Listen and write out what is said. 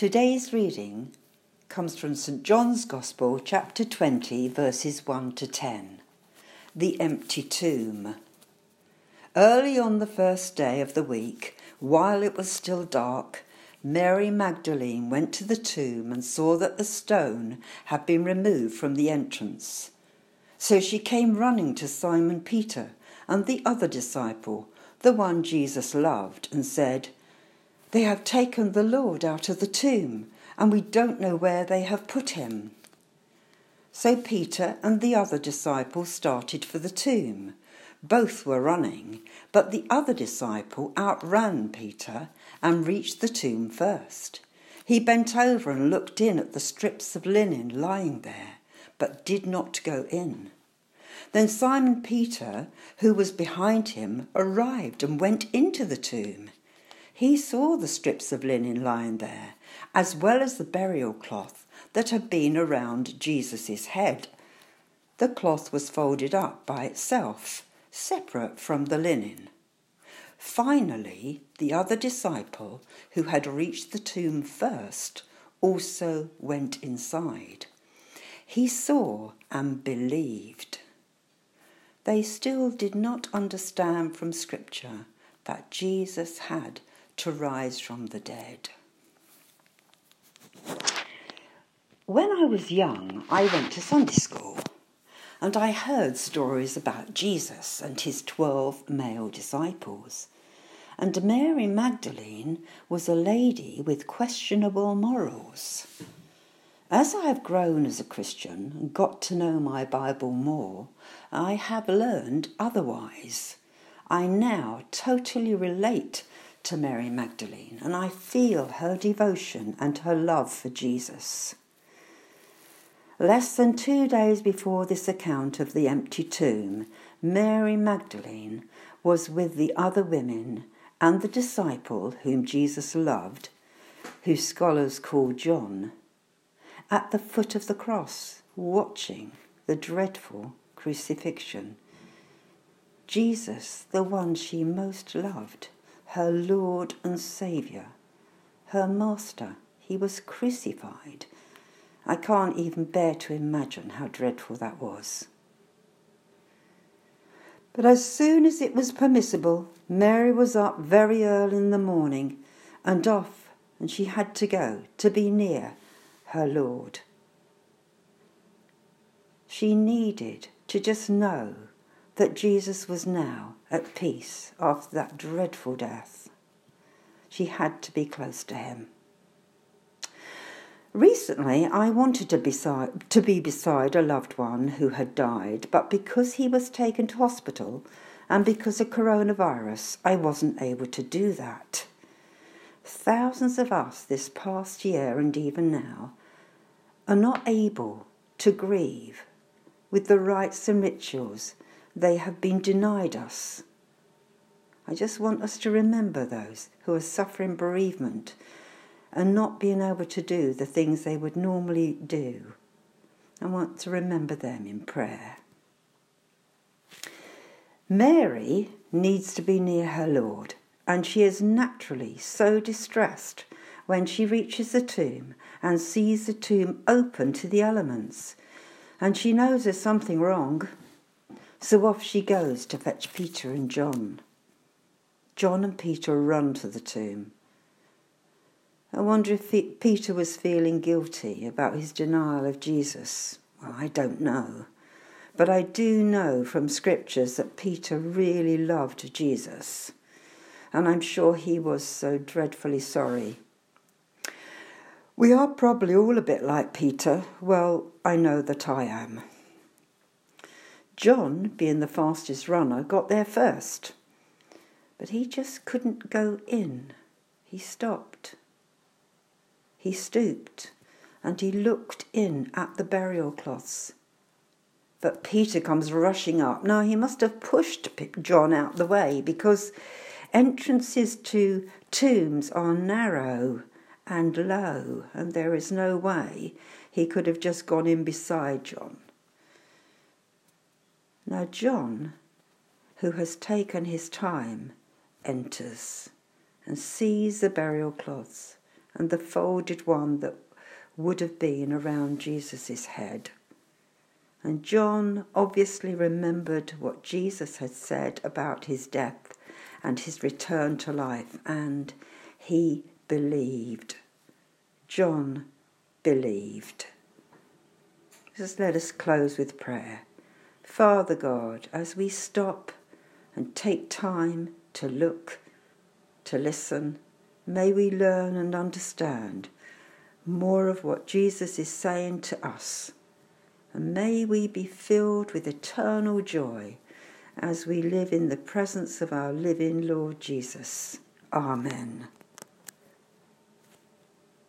Today's reading comes from St John's Gospel, chapter 20, verses 1 to 10. The empty tomb. Early on the first day of the week, while it was still dark, Mary Magdalene went to the tomb and saw that the stone had been removed from the entrance. So she came running to Simon Peter and the other disciple, the one Jesus loved, and said, They have taken the Lord out of the tomb and we don't know where they have put him. So Peter and the other disciple started for the tomb. Both were running, but the other disciple outran Peter and reached the tomb first. He bent over and looked in at the strips of linen lying there, but did not go in. Then Simon Peter, who was behind him, arrived and went into the tomb. He saw the strips of linen lying there as well as the burial cloth that had been around Jesus' head. The cloth was folded up by itself, separate from the linen. Finally, the other disciple, who had reached the tomb first, also went inside. He saw and believed. They still did not understand from Scripture that Jesus had to rise from the dead. When I was young, I went to Sunday school and I heard stories about Jesus and his 12 male disciples. And Mary Magdalene was a lady with questionable morals. As I have grown as a Christian and got to know my Bible more, I have learned otherwise. I now totally relate to Mary Magdalene and I feel her devotion and her love for Jesus. Less than two days before this account of the empty tomb, Mary Magdalene was with the other women and the disciple whom Jesus loved, who scholars call John, at the foot of the cross, watching the dreadful crucifixion. Jesus, the one she most loved, her Lord and Saviour, her Master, he was crucified I can't even bear to imagine how dreadful that was. But as soon as it was permissible, Mary was up very early in the morning and off, and she had to go to be near her Lord. She needed to just know that Jesus was now at peace after that dreadful death. She had to be close to him. Recently, I wanted to, to be beside a loved one who had died, but because he was taken to hospital and because of coronavirus, I wasn't able to do that. Thousands of us this past year and even now are not able to grieve with the rites and rituals they have been denied us. I just want us to remember those who are suffering bereavement and not being able to do the things they would normally do. I want to remember them in prayer. Mary needs to be near her Lord, and she is naturally so distressed when she reaches the tomb and sees the tomb open to the elements. And she knows there's something wrong, so off she goes to fetch Peter and John. John and Peter run to the tomb. I wonder if Peter was feeling guilty about his denial of Jesus. Well, I don't know. But I do know from scriptures that Peter really loved Jesus. And I'm sure he was so dreadfully sorry. We are probably all a bit like Peter. Well, I know that I am. John, being the fastest runner, got there first. But he just couldn't go in. He stopped. He stooped and he looked in at the burial cloths. But Peter comes rushing up. Now, he must have pushed John out the way because entrances to tombs are narrow and low, and there is no way he could have just gone in beside John. Now, John, who has taken his time, enters and sees the burial cloths and the folded one that would have been around Jesus' head. And John obviously remembered what Jesus had said about his death and his return to life, and he believed. John believed. Just let us close with prayer. Father God, as we stop and take time to look, to listen, may we learn and understand more of what Jesus is saying to us. And may we be filled with eternal joy as we live in the presence of our living Lord Jesus. Amen.